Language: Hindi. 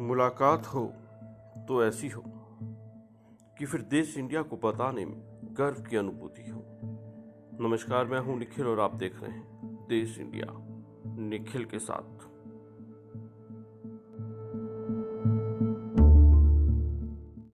मुलाकात हो तो ऐसी हो कि फिर देश इंडिया को बताने में गर्व की अनुभूति हो। नमस्कार, मैं हूँ निखिल और आप देख रहे हैं देश इंडिया निखिल के साथ।